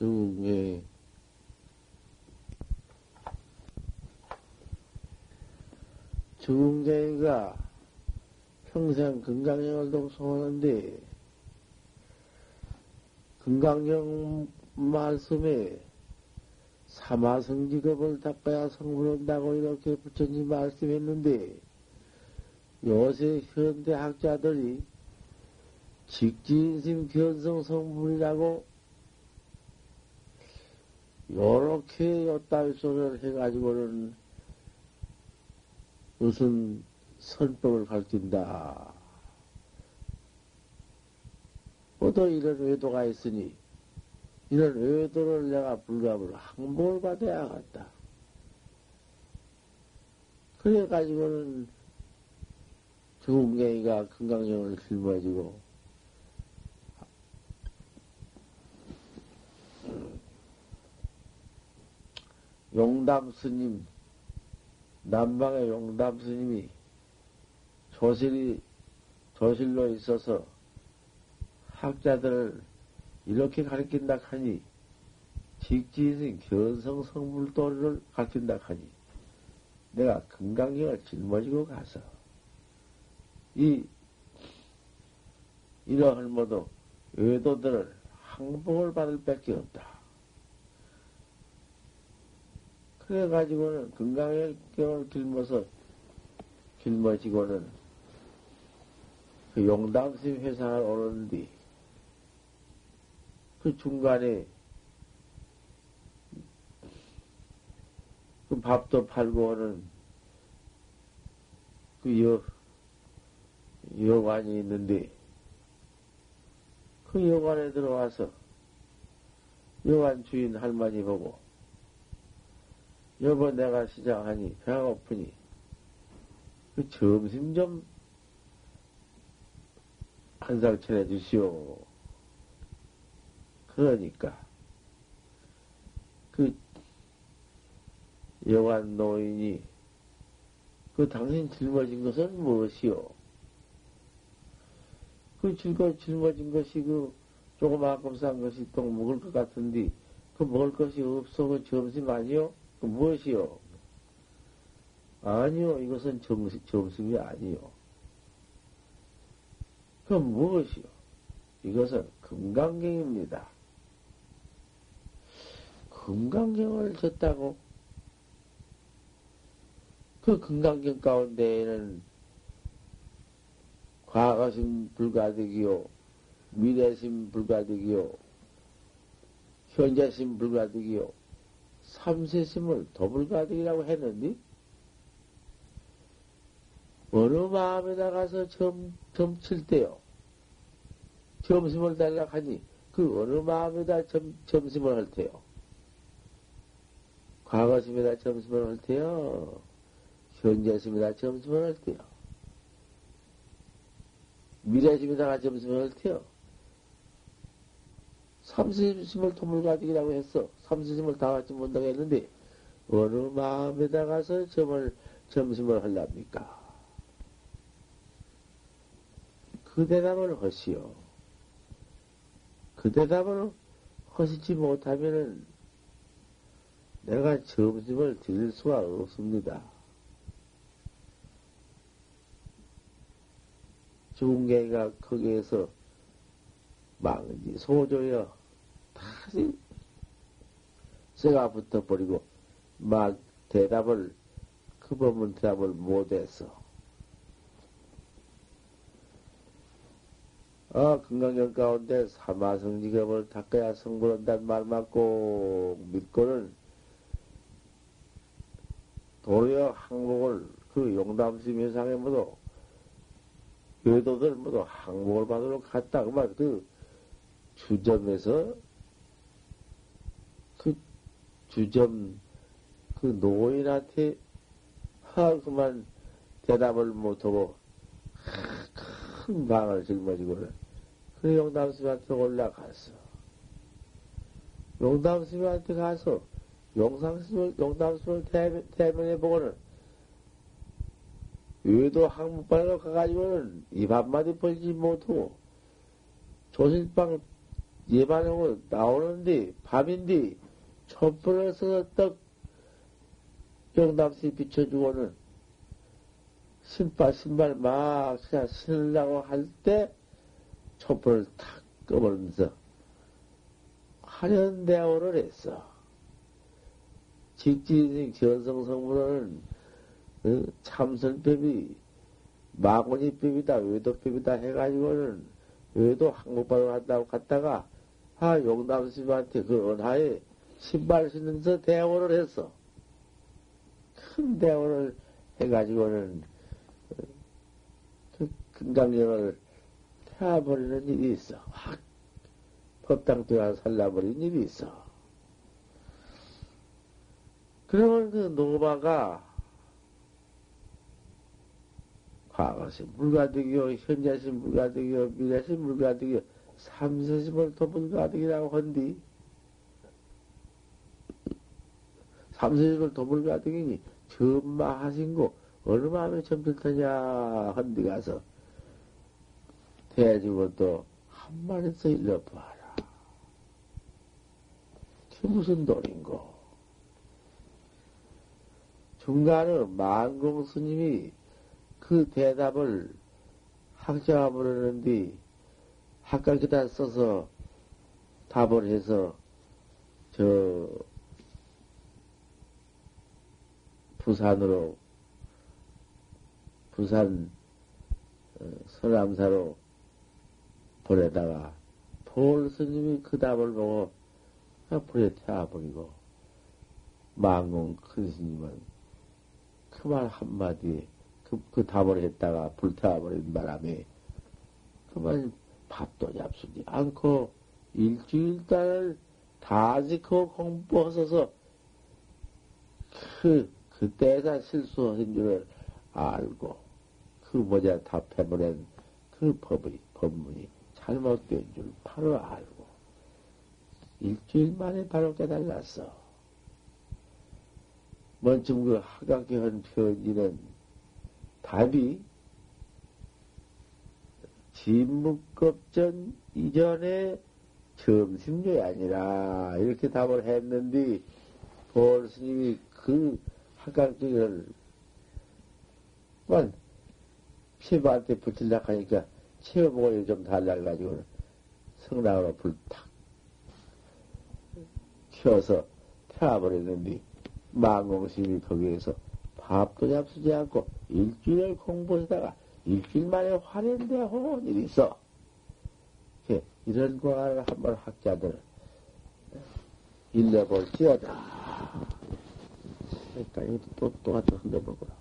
중에 중쟁이가 평생 건강형을 독송하는데 건강형 말씀에 사마성직업을 닦아야 성불한다고 이렇게 부처님 말씀했는데 요새 현대 학자들이 직진심 견성 성불이라고 요렇게 요따위 소리를 해가지고는 무슨 선법을 가르친다. 뭐또 이런 외도가 있으니 이런 외도를 내가 불가으로 항복을 받아야 겠다. 그래가지고는 중경이가 건강형을 짊어지고 용담 스님 남방의 용담 스님이 조실이 조실로 있어서 학자들을 이렇게 가르친다 하니 직지인 견성 성불도를 가르친다 하니 내가 건강경을 짊어지고 가서 이 이러한 모두 외도들을 항복을 받을 밖에 없다. 그래가지고는 건강의 경을 길면서 길머지고는 그 용담심 회상을 오르는데 그 중간에 그 밥도 팔고 하는 그 여, 여관이 있는데 그 여관에 들어와서 여관 주인 할머니 보고 여보 내가 시작하니 배가 고프니 그 점심 좀 한상 차려 주시오. 그러니까 그 여관 노인이 그 당신 짊어진 것은 무엇이오? 그 즐거 짊어진 것이 그 조그마한 싼 것이 또 먹을 것 같은데 그 먹을 것이 없어 그 점심 아니요? 그 무엇이요? 아니요, 이것은 점심, 점심이 아니요. 그 무엇이요? 이것은 금강경입니다. 금강경을 졌다고? 그 금강경 가운데에는 과거심 불가득이요, 미래심 불가득이요, 현재심 불가득이요, 삼세심을 더불가득이라고 했는데, 어느 마음에다 가서 점, 점칠 때요. 점심을 달라 하니, 그 어느 마음에다 점, 점심을 할 테요. 과거심에다 점심을 할 테요. 현재심에다 점심을 할 테요. 미래심에다가 점심을 할 테요. 삼세심을 도물가득이라고 했어. 삼세심을 다 같이 못하게 했는데, 어느 마음에다 가서 점을, 점심을 하랍니까? 그 대답을 하시오. 그 대답을 하시지 못하면은 내가 점심을 드릴 수가 없습니다. 중개가 거기에서 망지 소조여 다시 쇠가 붙어버리고 막 대답을 그 법문 대답을 못했어. 아, 건강경 가운데 사마성지ገብ을 닦아야 성불한다는 말 맞고 믿고는 도리어 항목을 그 용담심 회상에 모두 외도들 모두 항목을 받으러 갔다 그만 그 주점에서 그 주점 그 노인한테 하 그만 대답을 못하고 큰 방을 짊어지고는 그 용담스님한테 올라갔어. 용담스님한테 가서 용상스님을, 용담스님을 대면, 해 보고는 외도 항목반으로 가가지고는 입 한마디 벌지 못하고 조실방 예반하고 나오는데, 밤인데, 촛불을 써서 떡 영담시 비춰주고는 신발, 신발 막 그냥 신으려고 할 때 촛불을 탁 꺼버리면서 한연대오를 했어. 직지인생 전성성문은 어, 참선법이 마구니법이다, 외도법이다 해가지고는 외도 한국발을 한다고 갔다가 아 용담스님한테 그 은하에 신발 신으면서 대오를 했어. 큰 대오를 해가지고는 어, 그 금강경을 태워버리는 일이 있어. 확 법당대가 살라버린 일이 있어. 그러면 그 노바가 과거시 물가득이요, 현재시 물가득이요, 미래시 물가득이요, 삼세심을 더 물가득이라고 한디, 삼세심을 더 물가득이니, 전마하신 거, 어느 마음에 점필터냐, 한디 가서, 대주고 또, 한마디서 일러봐라. 그게 무슨 돌인고? 중간에 만공 스님이 그 대답을 학자가 부르는데 학각에다 써서 답을 해서 저 부산으로 부산 어, 서남사로 보내다가 볼 스님이 그 답을 보고 불에 태워버리고 망공 큰 스님은 그 말 한마디에 그, 그 답을 했다가 불태워버린 바람에 그만 밥도 잡수지 않고 일주일단을 다 지키고 공부하셔서. 그, 그때가 실수한 줄을 알고 그 모자 답해버린 그 법의, 법문이 잘못된 줄 바로 알고 일주일 만에 바로 깨달았어. 먼저 그 하각에 한 편지는 답이 진묵급전 이전에 점심료이 아니라 이렇게 답을 했는데 볼 스님이 그 학각지를 만 피부한테 붙일라 하니까 체험보고를 좀 달라가지고 성당으로 불탁 켜서 태워버렸는데 망공심이 거기에서 밥도 잡수지 않고 일주일 공부하다가 일주일 만에 화련되어 일이 있어. 이런 과를 한번 학자들 일러볼지어다. 그러니까 이것도 또, 똑같은 흔들어보거라.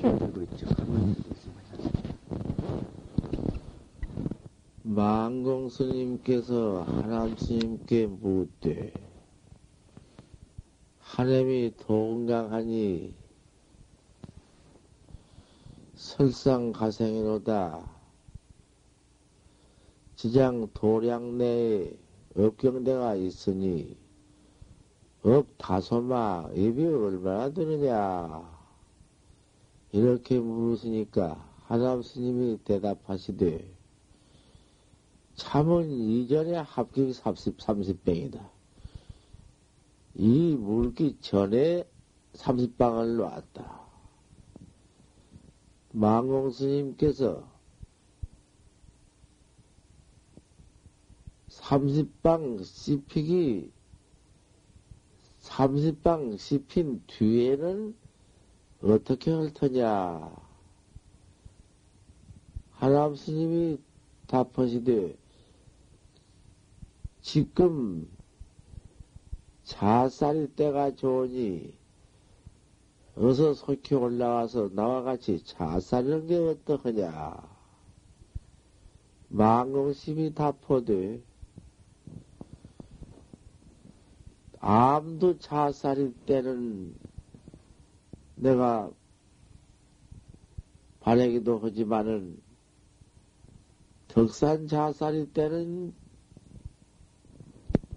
그리고 있죠. 망공 스님께서 하남 스님께 묻되 하남이 동강하니 설상가생이로다 지장 도량 내에 업경대가 있으니 업 다소마 입이 얼마나 되느냐 이렇게 물으시니까 하남 스님이 대답하시되 참은 이전에 합격이 30, 30병이다. 이 물기 전에 30방을 놨다. 망공 스님께서 30방 씹히기 30방 씹힌 뒤에는 어떻게 할 터냐? 하남 스님이 답하시되 지금 자살일 때가 좋으니 어서 속히 올라와서 나와 같이 자살하는 게 어떠하냐. 망공심이 다포되 암도 자살일 때는 내가 바라기도 하지만은 덕산 자살일 때는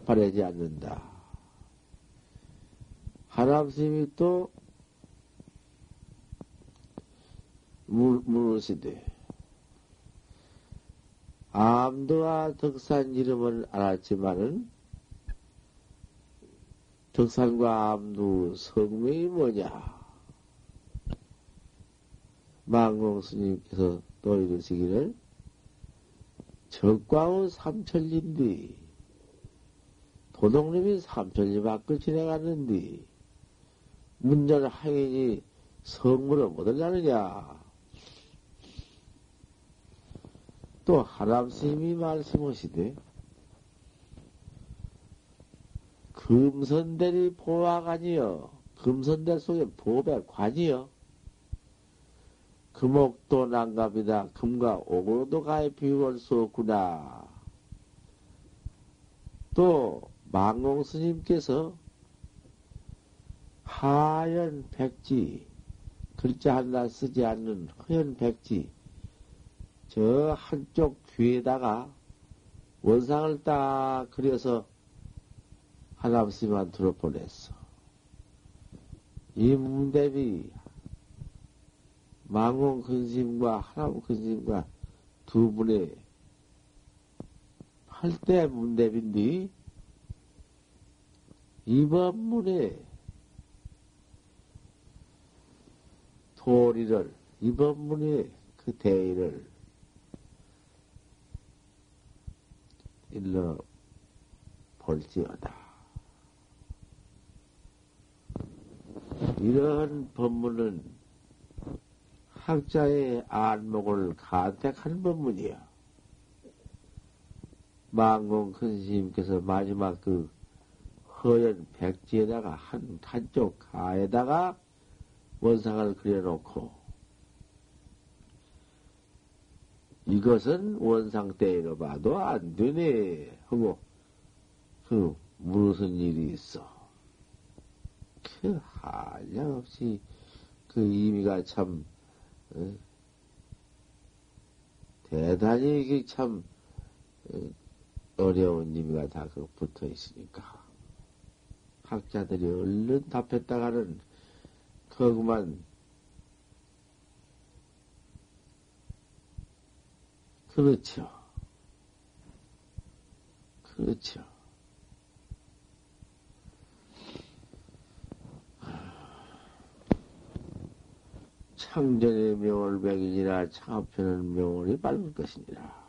바라지 않는다. 하남스님이 또 물, 물으시되, 암도와 덕산 이름은 알았지만은 덕산과 암도 성명이 뭐냐? 망공 스님께서 또 이러시기를 적광우 삼천리인데 도둑님이 삼천리 밖을 지나갔는데 문전 하인이 성물을 못 하려느냐? 또 하람 스님이 말씀하시되 금선대리 보화관이여 금선대 속에 보배관이여. 금옥도 난갑이다. 금과 옥으로도 가해 비유할 수 없구나. 또 망공 스님께서 하얀 백지 글자 하나 쓰지 않는 허연 백지 저 한쪽 귀에다가 원상을 딱 그려서 하남스님한테로 보냈어. 이 문대비 망원 근심과 하남 근심과 두 분의 팔대 문대비인데 이번 문에 도리를 이번 문에 그 대의를 일러 볼지어다. 이러한 법문은 학자의 안목을 간택한 법문이야. 망공 큰 스님께서 마지막 그 허연 백지에다가 한, 한쪽 가에다가 원상을 그려놓고 이것은 원상 때로 봐도 안 되네. 하고, 그, 무슨 일이 있어. 그, 한량없이, 그 의미가 참, 어? 대단히 이게 참, 어, 어려운 의미가 다그 붙어 있으니까. 학자들이 얼른 답했다가는, 그것만 그렇죠. 그렇죠. 창전의 명월 백일이라 창업하는 명월이 밝을 것이니라.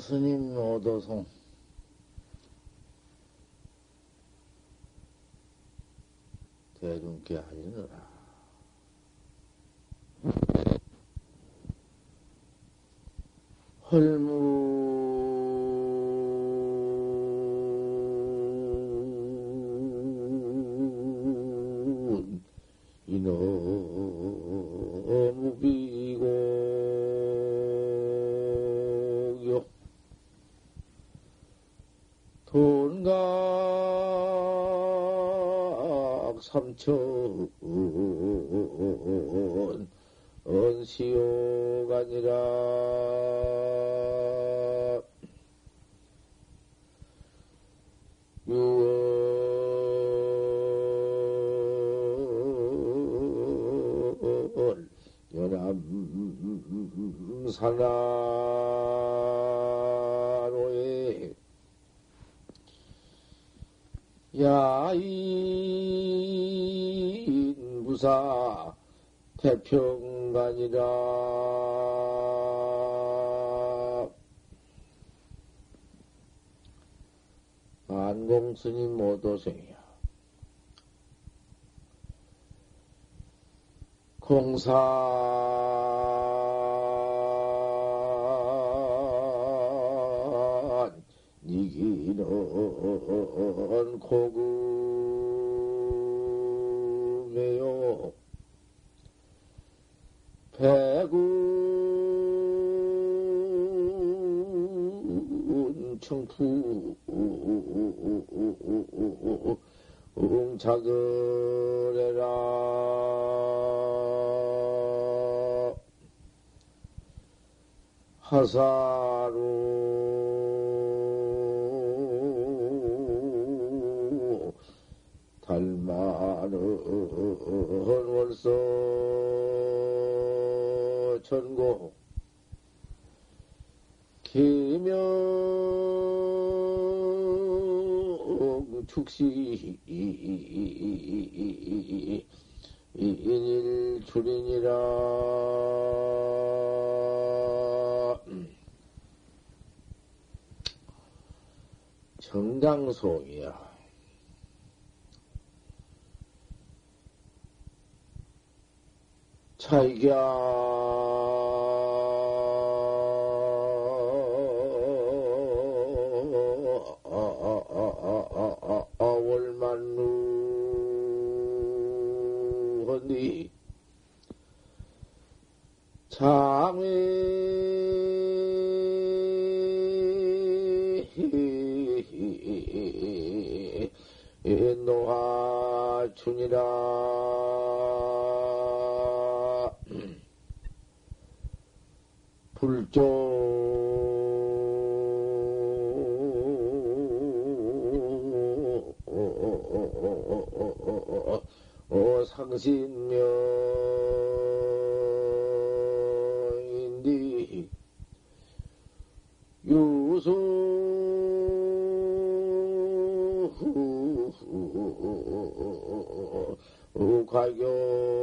스님 오도송 대중께 하리느라 헐 산나로에 야이 부사 태평간이라 안공스님 모도생이야. 공사 니기는 고금에요. 백운 청푸 응자그래라 하사 달마는 월서 전고 기명 축시 인일 출인이라 정강송이야. 차이가 월만루 헌디 장외 노하 춘이라 불조 어, 상신명인디 유수 가교